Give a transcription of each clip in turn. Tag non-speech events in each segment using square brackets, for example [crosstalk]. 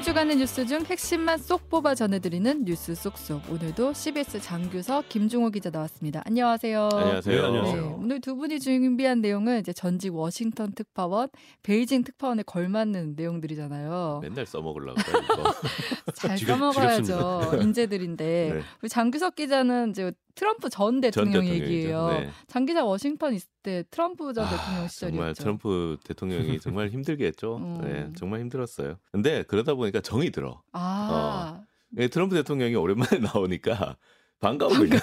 한 주간의 뉴스 중 핵심만 쏙 뽑아 전해드리는 뉴스 쏙쏙. 오늘도 CBS 장규석, 김종호 기자 나왔습니다. 안녕하세요. 안녕하세요. 네, 안녕하세요. 네, 오늘 두 분이 준비한 내용은 이제 전직 워싱턴 특파원, 베이징 특파원에 걸맞는 내용들이잖아요. 맨날 써먹으려고. [laughs] 잘 지겹- 써먹어야죠. 지겹습니다. 인재들인데. [laughs] 네. 우리 장규석 기자는 이제 트럼프 전 대통령 전 얘기예요. 네. 장 기자 워싱턴 있을 때 트럼프 전 아, 대통령 시절이었죠. 정말 트럼프 대통령이 정말 힘들게 했죠. 음. 네, 정말 힘들었어요. 근데 그러다 보니까 정이 들어. 아, 예, 트럼프 대통령이 오랜만에 [laughs] 나오니까 반가워 [laughs] 그냥.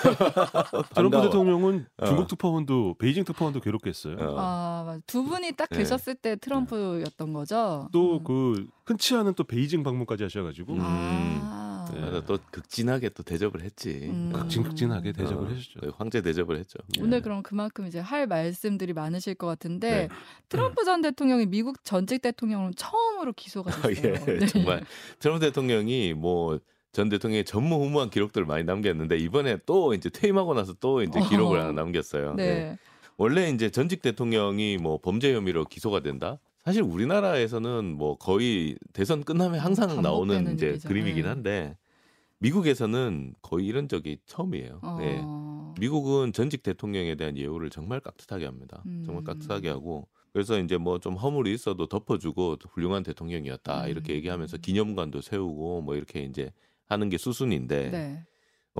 트럼프. 대통령은 어. 중국 특파원도 베이징 특파원도 괴롭게 했어요. 어. 아, 맞아. 두 분이 딱 네. 계셨을 때 트럼프였던 거죠. 또 음. 그 흔치 않은 또 베이징 방문까지 하셔가지고 음. 아, 네. 맞아, 또 극진하게 또 대접을 했지. 음. 극진극진하게 대접을 어, 해주죠. 네, 황제 대접을 했죠. 오늘 네. 그럼 그만큼 이제 할 말씀들이 많으실 것 같은데 네. 트럼프 전 대통령이 미국 전직 대통령으로 처음으로 기소가 아, 됐어요. 예, 네. [laughs] 정말 트럼프 대통령이 뭐전 대통령이 전무후무한 기록들을 많이 남겼는데 이번에 또 이제 퇴임하고 나서 또 이제 기록을 어. 하나 남겼어요. 네. 네. 원래 이제 전직 대통령이 뭐 범죄 혐의로 기소가 된다. 사실 우리나라에서는 뭐 거의 대선 끝나면 항상 나오는 이제 일이죠. 그림이긴 네. 한데 미국에서는 거의 이런 적이 처음이에요. 어. 네. 미국은 전직 대통령에 대한 예우를 정말 깍듯하게 합니다. 정말 음. 깍듯하게 하고 그래서 이제 뭐 좀 허물이 있어도 덮어주고 훌륭한 대통령이었다 음. 이렇게 얘기하면서 기념관도 세우고 뭐 이렇게 이제 하는 게 수순인데 네.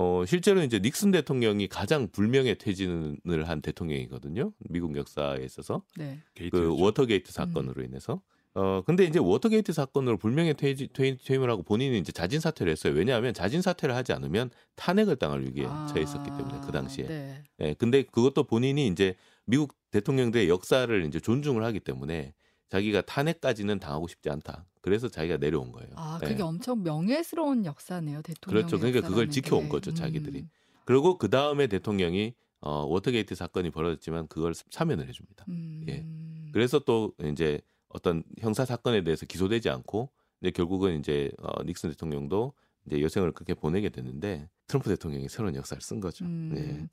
어 실제로 이제 닉슨 대통령이 가장 불명예 퇴진을 한 대통령이거든요. 미국 역사에 있어서 네. 그. 워터게이트 사건으로 인해서 어 근데 이제 워터게이트 사건으로 불명예 퇴진, 퇴임, 퇴임을 하고 본인이 이제 자진 사퇴를 했어요. 왜냐하면 자진 사퇴를 하지 않으면 탄핵을 당할 위기에 처해 있었기 때문에 그 당시에. 아, 네. 예, 근데 그것도 본인이 이제 미국 대통령들의 역사를 이제 존중을 하기 때문에 자기가 탄핵까지는 당하고 싶지 않다. 그래서 자기가 내려온 거예요. 아, 예. 그게 엄청 명예스러운 역사네요, 대통령. 그렇죠. 그러니까 그걸 지켜온 거죠, 자기들이. 그리고 그 다음에 대통령이 어, 워터게이트 사건이 벌어졌지만 그걸 사면을 해줍니다. 음. 예. 그래서 또 이제 어떤 형사 사건에 대해서 기소되지 않고 이제 결국은 이제 어, 닉슨 대통령도 이제 여생을 그렇게 보내게 됐는데 트럼프 대통령이 새로운 역사를 쓴 거죠. 음. 예.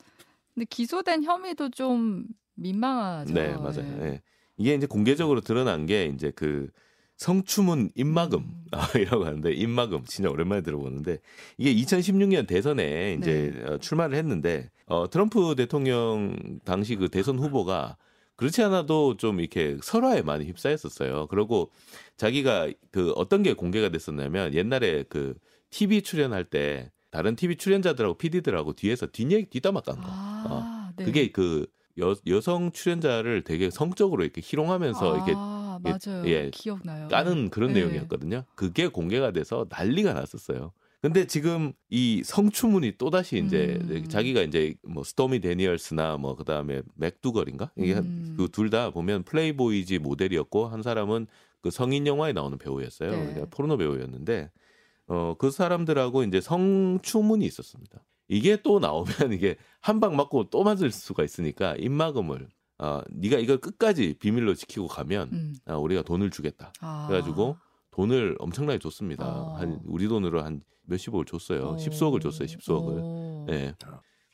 근데 기소된 혐의도 좀 민망하죠. 네, 맞아요. 예. 예. 이게 이제 공개적으로 드러난 게 이제 그 성추문 입막음 음. [laughs] 아, 이라고 하는데 입막음 진짜 오랜만에 들어보는데 이게 2016년 대선에 이제 네. 어, 출마를 했는데 어, 트럼프 대통령 당시 그 대선 후보가 그렇지 않아도 좀 이렇게 설화에 많이 휩싸였었어요. 그리고 자기가 그 어떤 게 공개가 됐었냐면 옛날에 그 TV 출연할 때 다른 TV 출연자들하고 PD들하고 뒤에서 뒷얘기 뒷담화 깐 거. 아, 네. 그게 그 여, 여성 출연자를 되게 성적으로 이렇게 희롱하면서 이렇게 아, 예, 맞아요. 예, 기억나요. 까는 그런 네. 내용이었거든요. 그게 공개가 돼서 난리가 났었어요. 근데 지금 이 성추문이 또 다시 이제 음. 자기가 이제 뭐 스토미 데니얼스나 뭐 그다음에 맥두걸인가 이게 음. 그둘 다 보면 플레이보이지 모델이었고 한 사람은 그 성인 영화에 나오는 배우였어요. 네. 그러니까 포르노 배우였는데 어 그 사람들하고 이제 성추문이 있었습니다. 이게 또 나오면 이게 한 방 맞고 또 맞을 수가 있으니까 입막음을 어 네가 이걸 끝까지 비밀로 지키고 가면 음. 아, 우리가 돈을 주겠다. 아. 그래가지고 돈을 엄청나게 줬습니다. 어. 한 우리 돈으로 한 몇십억을 줬어요. 어. 10수억을 줬어요. 10수억을. 어. 예.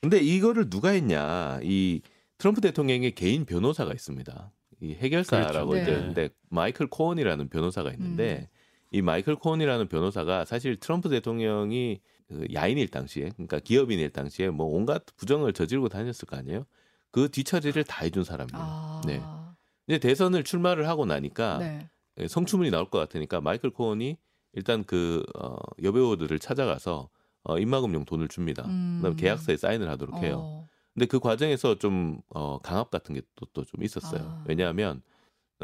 근데 이거를 누가 했냐? 이 트럼프 대통령의 개인 변호사가 있습니다. 이 해결사라고 그렇죠. 이제 네. 근데 마이클 코언이라는 변호사가 있는데 음. 이 마이클 코언이라는 변호사가 사실 트럼프 대통령이 그 야인일 당시에 그러니까 기업인일 당시에 뭐 온갖 부정을 저지르고 다녔을 거 아니에요. 그 뒤처리를 다 해준 사람이에요. 아. 네. 이제 대선을 출마를 하고 나니까 네. 예, 성추문이 나올 것 같으니까 마이클 코언이 일단 그 어, 여배우들을 찾아가서 어, 입막음용 돈을 줍니다. 음. 그다음 계약서에 사인을 하도록 해요. 어. 근데 그 과정에서 좀 어, 강압 같은 게또좀 있었어요. 아. 왜냐하면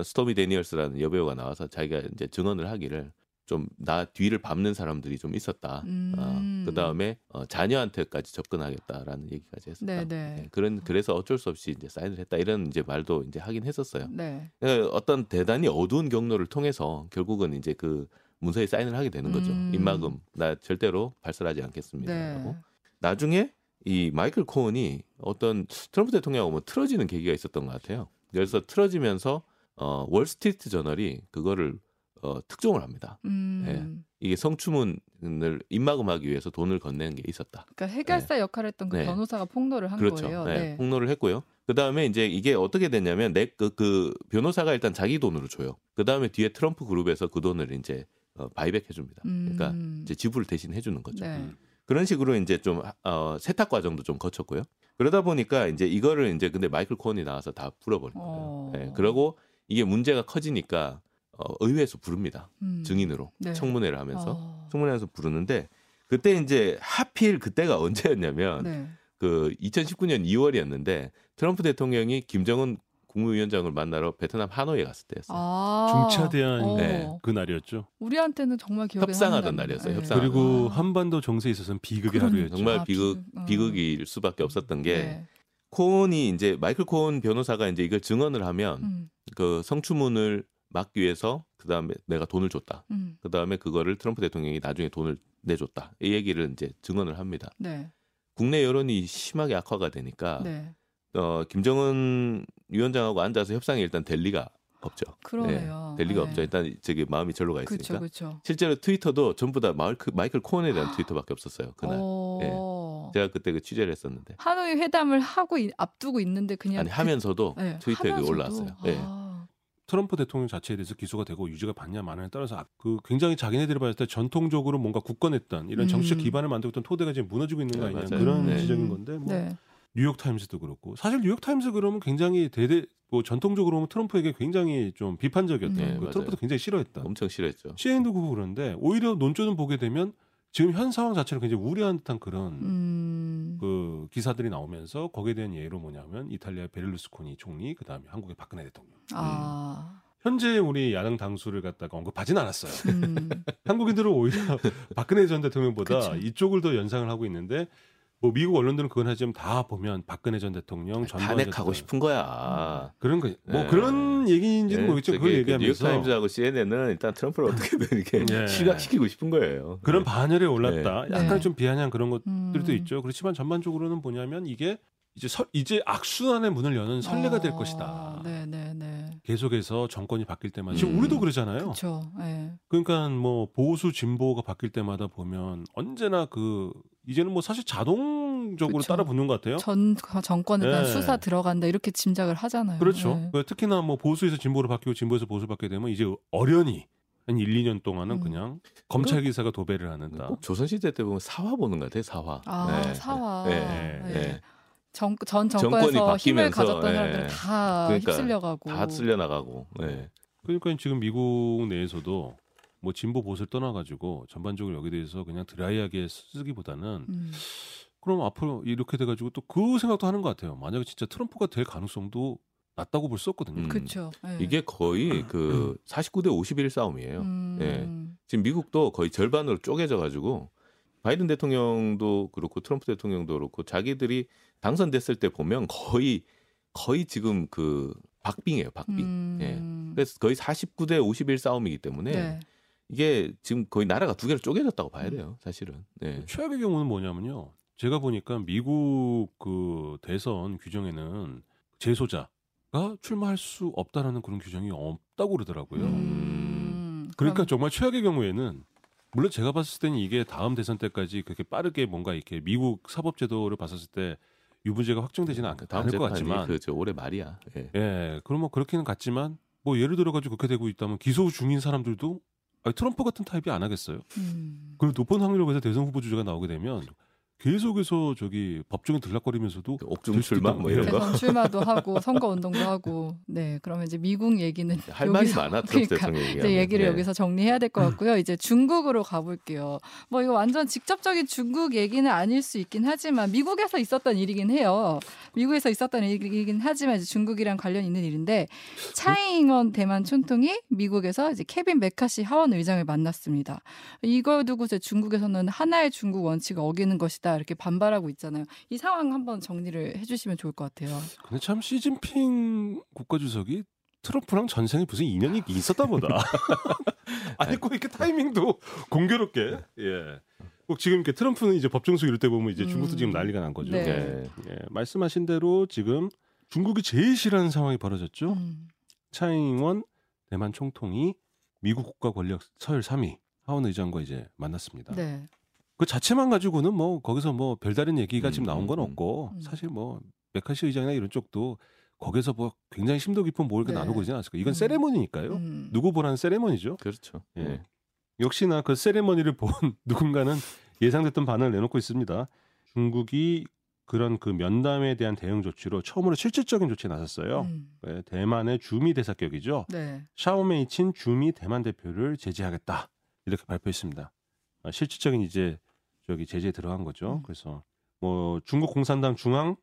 스토미 데니얼스라는 여배우가 나와서 자기가 이제 증언을 하기를 좀 나 뒤를 밟는 사람들이 좀 있었다. 음. 어, 그 다음에 어, 자녀한테까지 접근하겠다라는 얘기까지 했었다. 네, 네. 예, 그런 그래서 어쩔 수 없이 이제 사인을 했다 이런 이제 말도 이제 하긴 했었어요. 네. 예, 어떤 대단히 어두운 경로를 통해서 결국은 이제 그 문서에 사인을 하게 되는 거죠. 음. 입막음 나 절대로 발설하지 않겠습니다. 네. 라고. 나중에 이 마이클 코언이 어떤 트럼프 대통령하고 뭐 틀어지는 계기가 있었던 것 같아요. 그래서 틀어지면서 어, 월스트리트 저널이 그거를 어, 특종을 합니다. 음. 이게 성추문을 입막음하기 위해서 돈을 건네는 게 있었다. 그러니까 해결사 역할을 했던 그 네. 변호사가 폭로를 한 그렇죠. 거예요. 네, 폭로를 했고요. 그 다음에 이제 이게 어떻게 됐냐면 내그 그 변호사가 일단 자기 돈으로 줘요. 그 다음에 뒤에 트럼프 그룹에서 그 돈을 이제 어, 바이백 해 줍니다. 그러니까 음. 이제 지불을 대신 해 주는 거죠. 네. 음. 그런 식으로 이제 좀 어, 세탁 과정도 좀 거쳤고요. 그러다 보니까 이제 이거를 이제 근데 마이클 코언이 나와서 다 풀어버린 거예요. 어. 예, 그러고 이게 문제가 커지니까 어, 의회에서 부릅니다. 음. 증인으로 네. 청문회를 하면서 어. 청문회에서 부르는데 그때 이제 하필 그때가 [laughs] 언제였냐면 네. 그 2019년 2월이었는데 트럼프 대통령이 김정은 국무위원장을 만나러 베트남 하노이에 갔을 때였어요. 아. 중차 대한 어. 네. 그 날이었죠. 우리한테는 정말 기억에 협상하던. 날이었어요, 네. 협상. 그리고 아. 한반도 정세에 있어서는 비극의 그러니까. 하루였죠. 정말 아, 비극 비극. 어. 비극일 수밖에 없었던 게 네. 코온이 이제 마이클 코온 변호사가 이제 이걸 증언을 하면 음. 그 성추문을 막기 위해서 그 다음에 내가 돈을 줬다. 음. 그 다음에 그거를 트럼프 대통령이 나중에 돈을 내줬다. 이 얘기를 이제 증언을 합니다. 네. 국내 여론이 심하게 악화가 되니까 네. 어, 김정은 위원장하고 앉아서 협상이 일단 될 리가 없죠. 그러네요. 될 리가 네. 없죠. 일단 저기 마음이 절로 가 있으니까. 그렇죠. 실제로 트위터도 전부 다 마이클, 마이클 코온에 대한 트위터밖에 없었어요. 그날. 어... 제가 그때 그 취재를 했었는데. 하노이 회담을 하고 있- 앞두고 있는데 그냥 아니 하면서도 그, 네, 트위터에 하면서도? 올라왔어요. 예. 아, 트럼프 대통령 자체에 대해서 기소가 되고 유죄가 받냐 마냐에 따라서 아- 그 굉장히 자기네들이 봤을 때 전통적으로 뭔가 굳건했던 이런 정치적 음. 기반을 만들고 있던 토대가 지금 무너지고 있는 거 네, 아니냐 맞아요. 그런 네. 지적인 건데 뭐 네. 뉴욕 타임스도 그렇고 사실 뉴욕 타임스 그러면 굉장히 대대 뭐 전통적으로 보면 트럼프에게 굉장히 좀 비판적이었던 네, 그. 트럼프도 굉장히 싫어했다. 엄청 싫어했죠. CNN도 그거 그런데 오히려 논조는 보게 되면 지금 현 상황 자체를 굉장히 우려한 듯한 그런 음. 그 기사들이 나오면서 거기에 대한 예로 뭐냐면 이탈리아 베를루스코니 총리 그다음에 한국의 박근혜 대통령 아. 현재 우리 야당 당수를 갖다가 언급하진 않았어요. 음. [laughs] 한국인들은 오히려 [laughs] 박근혜 전 대통령보다 그쵸. 이쪽을 더 연상을 하고 있는데 뭐 미국 언론들은 그건 하지만 다 보면 박근혜 전 대통령 전두환 전 탄핵하고 대통령. 싶은 거야. 그런 거 뭐 네. 그런 얘기인지는 예, 모르겠지만 그걸 그 얘기하면서 뉴욕타임즈하고 CNN은 일단 트럼프를 어떻게든 이렇게 예. [laughs] 실각시키고 싶은 거예요. 그런 네. 반열에 올랐다. 네. 약간 네. 좀 비아냥 그런 것들도 음. 있죠. 그렇지만 전반적으로는 뭐냐면 이게 이제 설- 이제 악순환의 문을 여는 선례가 될 어, 것이다. 네, 네, 네. 계속해서 정권이 바뀔 때마다 지금 음. 우리도 그러잖아요. 그렇죠. 네. 그러니까 뭐 보수 진보가 바뀔 때마다 보면 언제나 그 이제는 뭐 사실 자동적으로 그쵸. 따라 붙는 것 같아요. 전 정권에 대한 네. 수사 들어간다 이렇게 짐작을 하잖아요. 그렇죠. 네. 그 특히나 뭐 보수에서 진보로 바뀌고 진보에서 보수로 바뀌게 되면 이제 어련히 한 1, 2년 동안은 음. 그냥 검찰 기사가 도배를 하는다. 꼭 조선시대 때 보면 사화 보는 것 같아요. 사화. 아, 네. 사화. 네. 네. 네. 정, 전 정권에서 힘을 바뀌면서, 가졌던 예. 사람들은 다 그러니까 휩쓸려가고. 다 쓸려 나가고. 네. 그러니까 지금 미국 내에서도 뭐 진보 보수를 떠나가지고 전반적으로 여기에 대해서 그냥 드라이하게 쓰기보다는 음. 그럼 앞으로 이렇게 돼가지고 또 그 생각도 하는 것 같아요. 만약에 진짜 트럼프가 될 가능성도 낮다고 볼 수 없거든요. 음. 그렇죠. 네. 이게 거의 그 49대 51 싸움이에요. 음. 예. 지금 미국도 거의 절반으로 쪼개져 가지고 바이든 대통령도 그렇고 트럼프 대통령도 그렇고 자기들이 당선됐을 때 보면 거의 거의 지금 그 박빙이에요, 박빙. 음. 예. 그래서 거의 49대 51 싸움이기 때문에 네. 이게 지금 거의 나라가 두 개로 쪼개졌다고 봐야 돼요, 사실은. 네. 최악의 경우는 뭐냐면요. 제가 보니까 미국 그 대선 규정에는 재소자가 출마할 수 없다라는 그런 규정이 없다고 그러더라고요. 음. 그러니까 정말 최악의 경우에는 물론 제가 봤을 때는 이게 다음 대선 때까지 그렇게 빠르게 뭔가 이렇게 미국 사법제도를 봤었을 때 유무죄가 확정되지는 않, 그 다음 않을 것 같지만 그저 올해 말이야. 예. 예, 그럼 뭐 그렇게는 같지만 뭐 예를 들어 가지고 그렇게 되고 있다면 기소 중인 사람들도 아니, 트럼프 같은 타입이 안 하겠어요. 음. 그리고 높은 확률로 해서 대선 후보 주자가 나오게 되면 계속해서 저기 법정에 들락거리면서도 옥중 출마 뭐 이런 거. 대선 출마도 하고 선거 운동도 하고 네 그러면 이제 미국 얘기는 할 말이 여기서- 많아 [laughs] 그러니까 대통령 얘기. 이제 얘기를 여기서 정리해야 될 것 같고요. 이제 중국으로 가볼게요. 뭐 이거 완전 직접적인 중국 얘기는 아닐 수 있긴 하지만 미국에서 있었던 일이긴 해요. 미국에서 있었던 일이긴 하지만 이제 중국이랑 관련 있는 일인데 차이잉원 대만 촌통이 미국에서 이제 케빈 메카시 하원 의장을 만났습니다. 이걸 두고 이제 중국에서는 하나의 중국 원칙을 어기는 것이다 이렇게 반발하고 있잖아요. 이 상황 한번 정리를 해주시면 좋을 것 같아요. 근데 참 시진핑 국가주석이 트럼프랑 전생에 무슨 인연이 있었다 보다. [laughs] 아니 꼭 이렇게 타이밍도 공교롭게. 예. 꼭 지금 이렇게 트럼프는 이제 법정수 이럴 때 보면 이제 중국도 음. 지금 난리가 난 거죠. 네. 예. 예, 말씀하신 대로 지금 중국이 제일 싫어하는 상황이 벌어졌죠. 음. 차잉원 대만 총통이 미국 국가 권력 서열 3위 하원 의장과 이제 만났습니다. 네. 그 자체만 가지고는 뭐 거기서 뭐 별다른 얘기가 지금 음, 나온 건 음, 없고 음. 사실 뭐 메카시 의장이나 이런 쪽도 거기서 뭐 굉장히 심도 깊은 뭘 이렇게 네. 나누고 있지는 않았을까. 이건 음. 세레모니니까요. 음. 누구 보라는 세레모니죠. 그렇죠. 예. 예. 역시나 그 세레머니를 본 [laughs] 누군가는 예상됐던 반응을 내놓고 있습니다. 중국이 그런 그 면담에 대한 대응 조치로 처음으로 실질적인 조치에 나섰어요. 음. 네, 대만의 주미 대사격이죠. 네. 샤오메이친 주미 대만 대표를 제재하겠다 이렇게 발표했습니다. 아, 실질적인 이제 저기 제재에 들어간 거죠. 음. 그래서 뭐 중국 공산당 중앙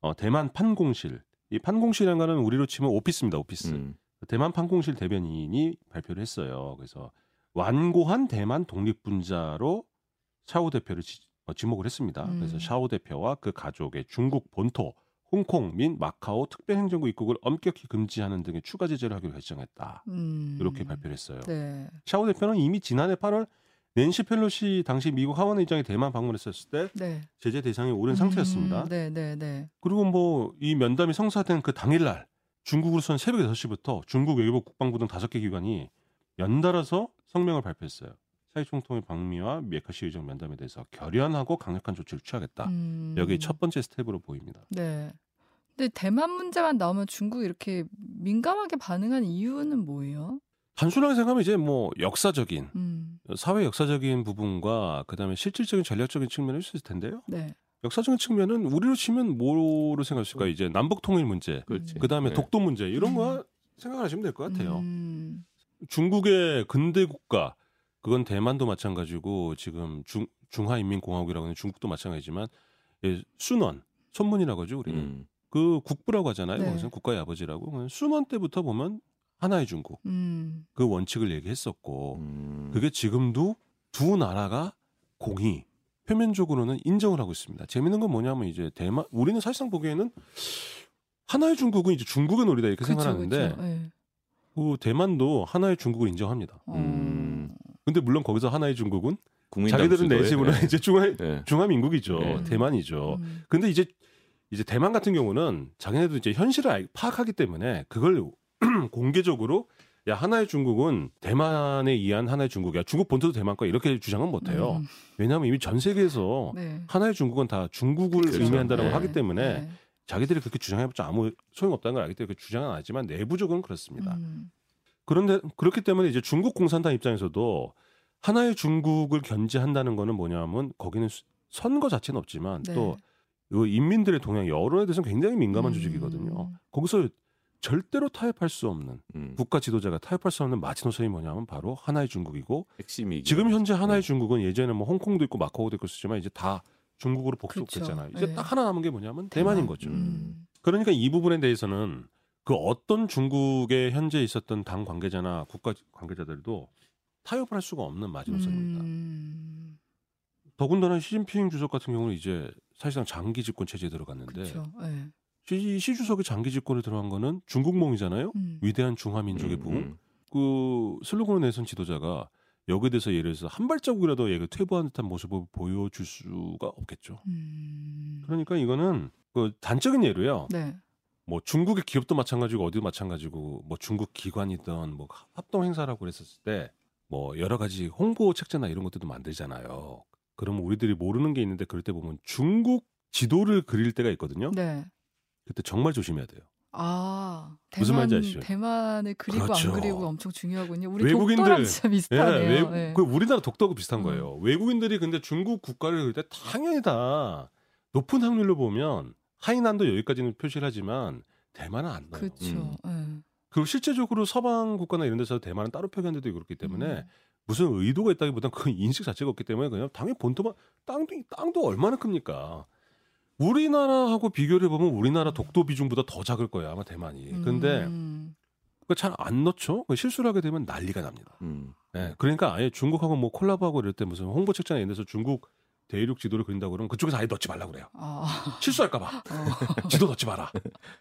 어, 대만 판공실 이 판공실이라는 거는 우리로 치면 오피스입니다. 오피스. 음. 대만 판공실 대변인이 발표를 했어요. 그래서 완고한 대만 독립분자로 샤오 대표를 지, 어, 지목을 했습니다. 음. 그래서 샤오 대표와 그 가족의 중국 본토, 홍콩 및 마카오 특별행정구 입국을 엄격히 금지하는 등의 추가 제재를 하기로 결정했다. 음. 이렇게 발표를 했어요. 네. 샤오 대표는 이미 지난해 8월 낸시 펠로시 당시 미국 하원 의장이 대만 방문했었을 때 네. 제재 대상에 오른 상태였습니다. 음, 네, 네, 네. 그리고 뭐 이 면담이 성사된 그 당일날 중국으로서는 새벽 6시부터 중국 외교부 국방부 등 다섯 개 기관이 연달아서 성명을 발표했어요. 사이 총통의 방미와 매카시 의장 면담에 대해서 결연하고 강력한 조치를 취하겠다. 음. 여기 첫 번째 스텝으로 보입니다. 네. 근데 대만 문제만 나오면 중국이 이렇게 민감하게 반응한 이유는 뭐예요? 단순하게 생각하면 이제 뭐 역사적인 음. 사회 역사적인 부분과 그다음에 실질적인 전략적인 측면을 있을 텐데요. 네. 역사적인 측면은 우리로 치면 뭐로 생각하실까? 이제 남북 통일 문제, 그렇지. 그다음에 네. 독도 문제 이런 음. 거 생각하시면 될 것 같아요. 음. 중국의 근대 국가 그건 대만도 마찬가지고 지금 중 중화인민공화국이라고 하는 중국도 마찬가지지만 예, 순원 손문이라고 하죠 우리는 음. 그 국부라고 하잖아요. 네. 그것은 국가의 아버지라고 순원 때부터 보면 하나의 중국 음. 그 원칙을 얘기했었고 음. 그게 지금도 두 나라가 공이 표면적으로는 인정을 하고 있습니다. 재밌는 건 뭐냐면 이제 대만 우리는 사실상 보기에는 하나의 중국은 이제 중국의 놀이다 이렇게 그쵸, 생각하는데 그쵸. 네. 그 대만도 하나의 중국을 인정합니다. 어. 음. 근데 물론 거기서 하나의 중국은 자기들은 내집으로 네. [laughs] 이제 중화 네. 중화민국이죠. 네. 대만이죠. 음. 근데 이제 이제 대만 같은 경우는 자기네도 이제 현실을 알- 파악하기 때문에 그걸 [clears throat] 공개적으로 야 하나의 중국은 대만에 의한 하나의 중국이야. 중국 본토도 대만 거 이렇게 주장은 못 해요. 음. 왜냐하면 이미 전 세계에서 네. 하나의 중국은 다 중국을 그렇죠. 의미한다라고 네. 하기 때문에 네. 자기들이 그렇게 주장해봤자 아무 소용없다는 걸 알기 때문에 그 주장은 안 하지만 내부적으로는 그렇습니다. 음. 그런데 그렇기 때문에 이제 중국 공산당 입장에서도 하나의 중국을 견제한다는 거는 뭐냐면 거기는 수- 선거 자체는 없지만 네. 또이 인민들의 동향 여론에 대해서는 굉장히 민감한 음. 조직이거든요. 거기서 절대로 타협할 수 없는 음. 국가 지도자가 타협할 수 없는 마지노선이 뭐냐면 바로 하나의 중국이고 핵심이 지금 현재 하나의 네. 중국은 예전에 뭐 홍콩도 있고 마카오도 있고 있었지만 이제 다 중국으로 복속됐잖아요. 그렇죠. 이제 네. 딱 하나 남은 게 뭐냐면 대만 인 거죠. 음. 그러니까 이 부분에 대해서는 그 어떤 중국에 현재 있었던 당 관계자나 국가 관계자들도 타협을 할 수가 없는 마지노선입니다. 음. 더군다나 시진핑 주석 같은 경우는 이제 사실상 장기 집권 체제에 들어갔는데 그렇죠. 네. 시, 시 주석이 장기 집권에 들어간 거는 중국몽이잖아요. 음. 위대한 중화민족의 음, 부흥. 음. 그 슬로건을 내선 지도자가 여기에 대해서 예를 들어서 한 발자국이라도 얘가 퇴보한 듯한 모습을 보여줄 수가 없겠죠. 음. 그러니까 이거는 그 단적인 예로요. 네. 뭐 중국의 기업도 마찬가지고 어디도 마찬가지고 뭐 중국 기관이든 뭐 합동 행사라고 그랬었을 때 뭐 여러 가지 홍보 책자나 이런 것들도 만들잖아요. 그러면 우리들이 모르는 게 있는데 그럴 때 보면 중국 지도를 그릴 때가 있거든요. 네. 그때 정말 조심해야 돼요. 아, 무슨 대만, 말인지 아시죠? 대만을 그리고 그렇죠. 안 그리고 엄청 중요하군요. 우리 외국인들- 진짜 비슷하네요. 외, 네. 그 우리나라 독도하고 비슷한 음. 거예요. 외국인들이 근데 중국 국가를 그릴 때 당연히 다 높은 확률로 보면 하이난도 여기까지는 표시를 하지만 대만은 안 넣어요. 그렇죠. 네. 그리고 실제적으로 서방 국가나 이런 데서 대만은 따로 표기한 데도 그렇기 때문에 음. 무슨 의도가 있다기보다는 그 인식 자체가 없기 때문에 그냥 당연히 본토만 땅도 땅도 얼마나 큽니까? 우리나라하고 비교를 해보면 우리나라 독도 비중보다 더 작을 거예요 아마 대만이. 근데 음. 잘안 넣죠. 그 실수를 하게 되면 난리가 납니다. 음. 네, 그러니까 아예 중국하고 뭐 콜라보하고 이럴 때 무슨 홍보 책자나 이런 데서 중국 대륙 지도를 그린다고 그러면 그쪽에서 아예 넣지 말라고 그래요. 아, 실수할까봐 어. [laughs] 지도 넣지 마라.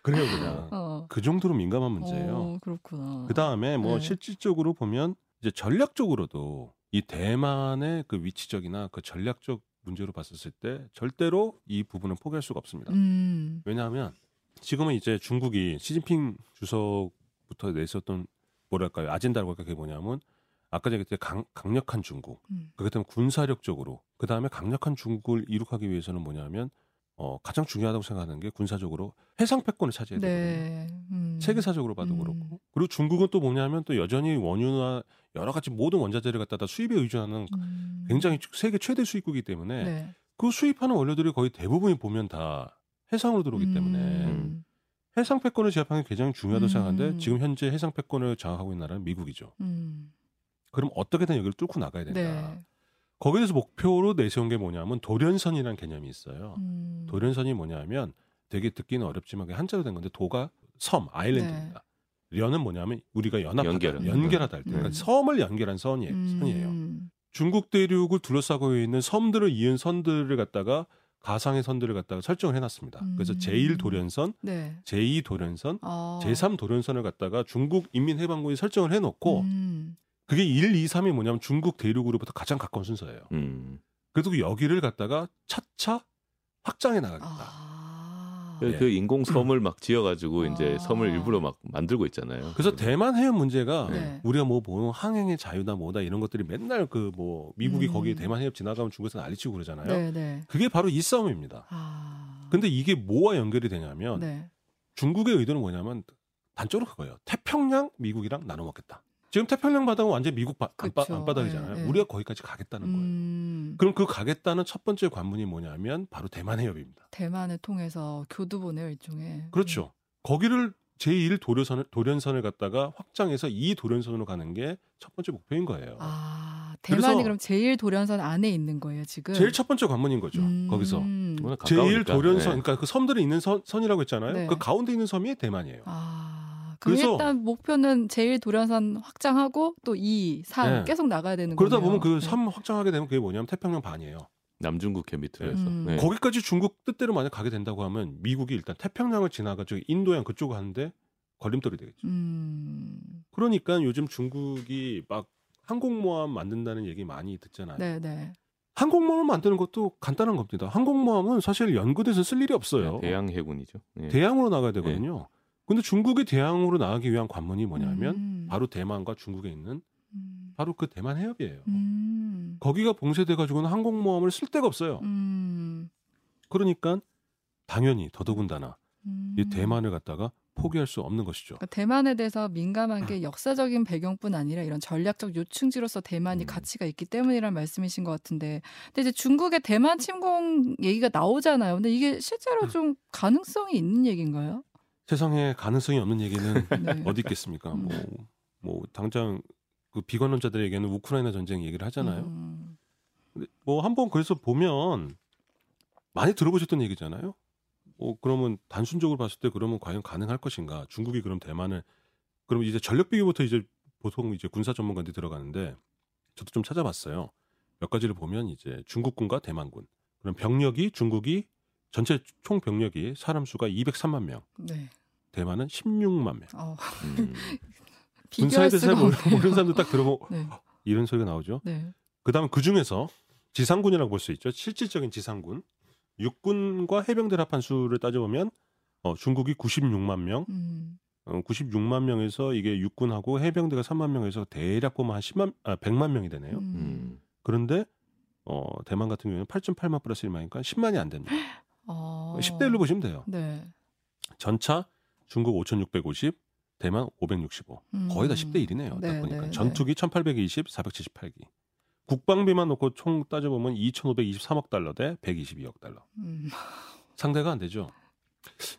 그래요 그냥. 어. 그 정도로 민감한 문제예요. 어, 그렇구나. 그 다음에 뭐 네. 실질적으로 보면 이제 전략적으로도 이 대만의 그 위치적이나 그 전략적 문제로 봤었을 때 절대로 이 부분은 포기할 수가 없습니다. 음. 왜냐하면 지금은 이제 중국이 시진핑 주석부터 내셨던 뭐랄까요 아젠다라고 할까 그게 뭐냐면 아까 얘기했듯이 강, 강력한 중국 음. 그렇기 때문에 군사력적으로 그 다음에 강력한 중국을 이룩하기 위해서는 뭐냐면 어, 가장 중요하다고 생각하는 게 군사적으로 해상 패권을 차지해야 되거든요. 네. 음. 세계사적으로 봐도 음. 그렇고 그리고 중국은 또 뭐냐면 또 여전히 원유나 여러 가지 모든 원자재를 갖다가 수입에 의존하는 음. 굉장히 세계 최대 수입국이기 때문에 네. 그 수입하는 원료들이 거의 대부분이 보면 다 해상으로 들어오기 때문에 음. 해상 패권을 제압하는 게 굉장히 중요하다고 음. 생각하는데 지금 현재 해상 패권을 장악하고 있는 나라는 미국이죠. 음. 그럼 어떻게든 여기를 뚫고 나가야 된다. 네. 거기에 대해서 목표로 내세운 게 뭐냐면 돌연선이라는 개념이 있어요. 음. 돌연선이 뭐냐면 되게 듣기는 어렵지만 한자로 된 건데 도가 섬 아일랜드입니다. 연은 뭐냐면 우리가 연합하다, 연결. 연결하다 할 때, 그러니까 음. 섬을 연결한 선이에요. 음. 선이에요. 중국 대륙을 둘러싸고 있는 섬들을 이은 선들을 갖다가 가상의 선들을 갖다가 설정을 해놨습니다. 그래서 음. 제1 돌연선, 네. 제2 돌연선, 어. 제3 돌연선을 갖다가 중국 인민해방군이 설정을 해놓고 음. 그게 1, 2, 3이 뭐냐면 중국 대륙으로부터 가장 가까운 순서예요. 음. 그래도 여기를 갖다가 차차 확장해 나가겠다. 아. 그, 예. 그 인공 섬을 막 지어가지고 이제 아. 섬을 일부러 막 만들고 있잖아요. 그래서 대만 해협 문제가 네. 우리가 뭐 보는 항행의 자유다 뭐다 이런 것들이 맨날 그 뭐 미국이 음. 거기에 대만 해협 지나가면 중국에서 난리치고 그러잖아요. 네, 네. 그게 바로 이 싸움입니다. 아. 근데 이게 뭐와 연결이 되냐면 네. 중국의 의도는 뭐냐면 단적으로 그거예요. 태평양 미국이랑 나눠 먹겠다. 지금 태평양 바닥은 완전 미국 바. 안바, 닥이잖아요 네, 네. 우리가 거기까지 가겠다는 거예요. 음. 그럼 그 가겠다는 첫 번째 관문이 뭐냐면 바로 대만 해협입니다. 대만을 통해서 교두보네요 일종의. 그렇죠. 거기를 제1 도련선을 도련선을 갖다가 확장해서 이 도련선으로 가는 게 첫 번째 목표인 거예요. 아 대만이 그럼 제일 도련선 안에 있는 거예요 지금. 제일 첫 번째 관문인 거죠. 음. 거기서 워낙 제1 가까우니까. 도련선, 네. 그러니까 그 섬들이 있는 선, 선이라고 했잖아요. 네. 그 가운데 있는 섬이 대만이에요. 아 그래서- 일단 목표는 제일 도련선 확장하고 또 2, 3 네. 계속 나가야 되는 그러다 거네요. 보면 그 네. 섬 확장하게 되면 그게 뭐냐면 태평양 반이에요. 남중국 해 밑으로 해서. 음. 네. 거기까지 중국 뜻대로 만약 가게 된다고 하면 미국이 일단 태평양을 지나가지고 인도양 그쪽으로 가는데 걸림돌이 되겠죠. 음. 그러니까 요즘 중국이 막 항공모함 만든다는 얘기 많이 듣잖아요. 네, 네. 항공모함 만드는 것도 간단한 겁니다. 항공모함은 사실 연구돼서 쓸 일이 없어요. 대양 해군이죠. 예. 대양으로 나가야 되거든요. 근데 중국이 대양으로 나가기 위한 관문이 뭐냐면 음. 바로 대만과 중국에 있는 음. 바로 그 대만 해협이에요. 음. 거기가 봉쇄돼 가지고는 항공모함을 쓸 데가 없어요. 음. 그러니까 당연히 더더군다나 음. 이 대만을 갖다가 포기할 수 없는 것이죠. 그러니까 대만에 대해서 민감한 게 역사적인 배경뿐 아니라 이런 전략적 요충지로서 대만이 음. 가치가 있기 때문이란 말씀이신 것 같은데, 근데 이제 중국의 대만 침공 얘기가 나오잖아요. 근데 이게 실제로 좀 가능성이 있는 얘기인가요? 세상에 가능성이 없는 얘기는 [laughs] 네. 어디 있겠습니까? 음. 뭐, 뭐 당장 그 비관론자들에게는 우크라이나 전쟁 얘기를 하잖아요. 음. 근데 뭐 한번 그래서 보면 많이 들어보셨던 얘기잖아요. 뭐 그러면 단순적으로 봤을 때 그러면 과연 가능할 것인가? 중국이 그럼 대만을 그럼 이제 전력 비교부터 이제 보통 이제 군사 전문가들이 들어가는데 저도 좀 찾아봤어요. 몇 가지를 보면 이제 중국군과 대만군 그럼 병력이 중국이 전체 총 병력이 사람 수가 203만 명, 네. 대만은 16만 명. 어, 음. [laughs] 군사에 대해서 잘 모르-. 모르는 사람들 딱 들어보 네. 이런 소리가 나오죠. 네. 그다음 그 중에서 지상군이라고 볼 수 있죠. 실질적인 지상군. 육군과 해병대 합한 수를 따져보면 어, 중국이 96만 명, 음. 어, 96만 명에서 이게 육군하고 해병대가 3만 명에서 대략 보면 한 10만, 아, 100만 명이 되네요. 음. 음. 그런데 어, 대만 같은 경우에는 8.8만 플러스 1만이니까 10만이 안 됩니다. [gasps] 어. 10대 1로 보시면 돼요. 네. 전차 중국 5,650, 대만 565. 음. 거의 다 10대 1이네요. 네, 딱 보니까. 네, 전투기 1820, 478기. 국방비만 놓고 총 따져보면 2,523억 달러 대 122억 달러. 음. 상대가 안 되죠.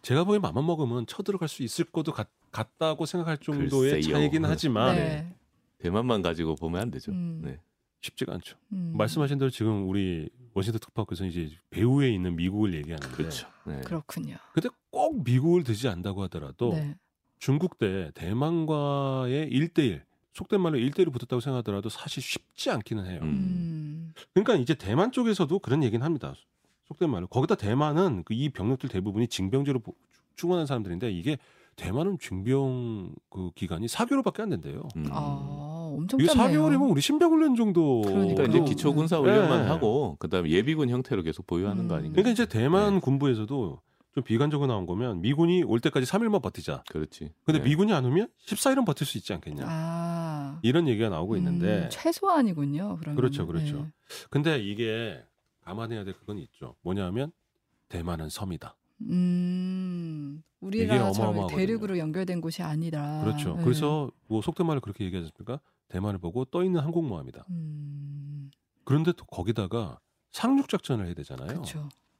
제가 보기엔 맘만 먹으면 쳐들어갈 수 있을 것도 같, 같다고 생각할 정도의 글쎄요. 차이긴 하지만 네. 대만만 가지고 보면 안 되죠. 음. 네. 쉽지가 않죠. 음. 말씀하신 대로 지금 우리 워싱턴 특파원께서 이제 배후에 있는 미국을 얘기하는데 그렇죠. 네. 그렇군요. 근데 꼭 미국을 드지 않다고 하더라도 네. 중국 때 대만과의 1대1 속된 말로 1대1을 붙었다고 생각하더라도 사실 쉽지 않기는 해요. 음. 음. 그러니까 이제 대만 쪽에서도 그런 얘기는 합니다. 속된 말로. 거기다 대만은 그 이 병력들 대부분이 징병제로 보- 충원한 사람들인데 이게 대만은 징병 그 기간이 4개월밖에 안 된대요. 음. 아, 엄청 이게 짧네요. 4개월이면 우리 신병훈련 정도. 그러니까 이제 그- 기초 군사 훈련만 네. 하고 그다음에 예비군 형태로 계속 보유하는 거 음. 아닌가요? 그러니까 이제 대만 네. 군부에서도 좀 비관적으로 나온 거면 미군이 올 때까지 3일만 버티자. 그렇지. 근데 네. 미군이 안 오면 14일은 버틸 수 있지 않겠냐. 아. 이런 얘기가 나오고 있는데 음, 최소한이군요. 그러면. 그렇죠, 그렇죠. 근데 이게 감안해야 될 그건 있죠. 뭐냐면 대만은 섬이다. 음. 우리나라처럼 어마어마하거든요. 대륙으로 연결된 곳이 아니라. 그렇죠. 네. 그래서 뭐 속된 말로 그렇게 얘기하지 않습니까? 대만을 보고 떠 있는 항공모함이다. 음, 그런데 또 거기다가 상륙 작전을 해야 되잖아요.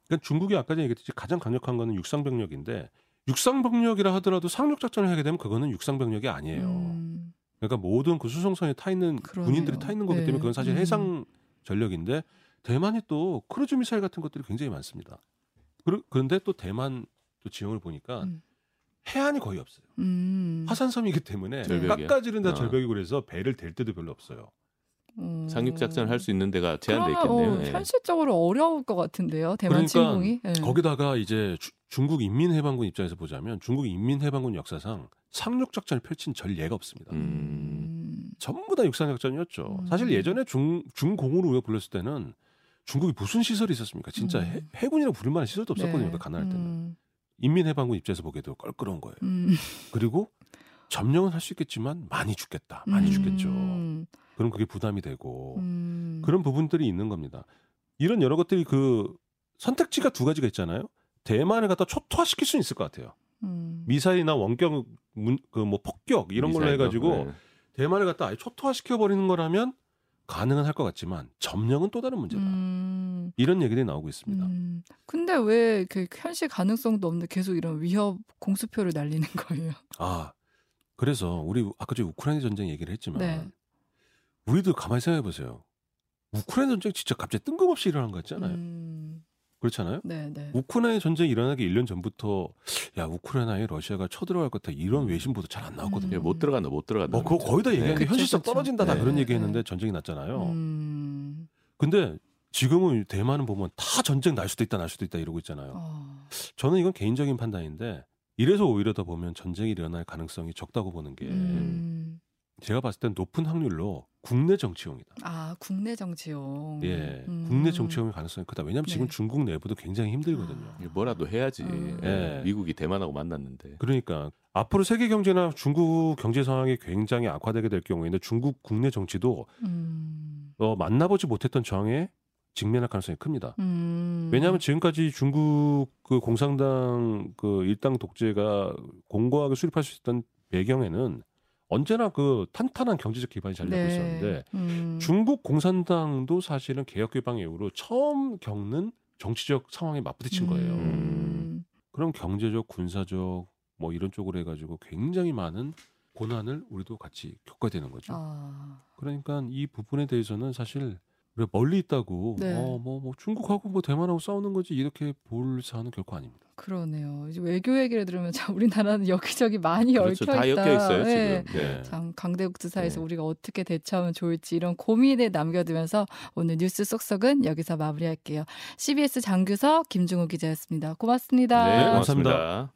그러니까 중국이 아까 전에 얘기했듯이 가장 강력한 거는 육상 병력인데 육상 병력이라 하더라도 상륙 작전을 하게 되면 그거는 육상 병력이 아니에요. 음, 그러니까 모든 그 수송선에 타 있는 그러네요. 군인들이 타 있는 거기 네. 때문에 그건 사실 음. 해상 전력인데 대만이 또 크루즈 미사일 같은 것들이 굉장히 많습니다. 그런데 또 대만 또 지형을 보니까 음. 해안이 거의 없어요. 음, 화산섬이기 때문에 절벽이야? 깎아지른다 어. 절벽이고 그래서 배를 댈 데도 별로 없어요. 음. 상륙 작전을 할 수 있는 데가 제한돼 있겠네요. 어, 예. 현실적으로 어려울 것 같은데요. 대만 그러니까 침공이. 예. 거기다가 이제 주- 중국 인민해방군 입장에서 보자면 중국 인민해방군 역사상 상륙 작전을 펼친 전례가 없습니다. 음. 음, 전부 다 육상 작전이었죠. 음. 사실 예전에 중 중공으로 우리가 불렀을 때는 중국이 무슨 시설이 있었습니까? 진짜 음. 해, 해군이라고 부를 만한 시설도 없었거든요. 네. 그 가난할 때는. 음, 인민해방군 입장에서 보기에도 껄끄러운 거예요. 음, 그리고 점령은 할 수 있겠지만 많이 죽겠다. 많이 음, 죽겠죠. 그럼 그게 부담이 되고 음, 그런 부분들이 있는 겁니다. 이런 여러 것들이 그 선택지가 두 가지가 있잖아요. 대만을 갖다 초토화시킬 수는 있을 것 같아요. 음, 미사일이나 원격 그 뭐 폭격 이런 걸로 미사일도? 해가지고 예. 대만을 갖다 아예 초토화시켜 버리는 거라면 가능은 할 것 같지만 점령은 또 다른 문제다. 음, 이런 얘기들이 나오고 있습니다. 음. 근데 왜그 현실 가능성도 없는데 계속 이런 위협 공수표를 날리는 [laughs] 거예요? 아 그래서 우리 아까 저 우크라이나 전쟁 얘기를 했지만 네. 우리도 가만히 생각해 보세요. 우크라이나 전쟁 진짜 갑자기 뜬금없이 일어난 거 있잖아요. 음, 그렇잖아요. 네, 네. 우크라이나 전쟁이 일어나기 1년 전부터 야 우크라이나에 러시아가 쳐들어갈 것 같아 이런 외신 보도 잘 안 나왔거든요. 예, 못 들어간다, 못 들어간다. 뭐 그거 거의 다 얘기하는데 그쵸, 현실성 그쵸. 떨어진다 다 네. 그런 네, 얘기했는데 네. 전쟁이 났잖아요. 음, 근데 지금은 대만은 보면 다 전쟁 날 수도 있다 날 수도 있다 이러고 있잖아요. 어, 저는 이건 개인적인 판단인데 이래서 오히려 더 보면 전쟁이 일어날 가능성이 적다고 보는 게 음. 제가 봤을 땐 높은 확률로 국내 정치용이다. 아 국내 정치용. 예, 음. 국내 정치용의 가능성이 크다. 왜냐하면 지금 네. 중국 내부도 굉장히 힘들거든요. 아. 예, 뭐라도 해야지. 음. 예. 예. 미국이 대만하고 만났는데. 그러니까 앞으로 세계 경제나 중국 경제 상황이 굉장히 악화되게 될 경우에는 중국 국내 정치도 음. 어, 만나보지 못했던 저항에 직면할 가능성이 큽니다. 음. 왜냐하면 지금까지 중국 그 공산당 그 일당 독재가 공고하게 수립할 수 있던 배경에는 언제나 그 탄탄한 경제적 기반이 잘 잡고 있었는데 음. 중국 공산당도 사실은 개혁 개방 이후로 처음 겪는 정치적 상황에 맞부딪힌 거예요. 음. 그럼 경제적, 군사적 뭐 이런 쪽으로 해가지고 굉장히 많은 고난을 우리도 같이 겪어야 되는 거죠. 아. 그러니까 이 부분에 대해서는 사실 우리가 멀리 있다고 네. 어, 뭐, 뭐 중국하고 뭐 대만하고 싸우는 거지 이렇게 볼 사안은 결코 아닙니다. 그러네요. 이제 외교 얘기를 들으면 참 우리나라는 여기저기 많이 그렇죠. 얽혀 다 있다. 엮여 있어요, 네. 지금. 네. 참 강대국주 사이에서 네. 우리가 어떻게 대처하면 좋을지 이런 고민에 남겨두면서 오늘 뉴스 쏙쏙은 여기서 마무리할게요. CBS 장규석 김중호 기자였습니다. 고맙습니다. 네, 고맙습니다. 고맙습니다.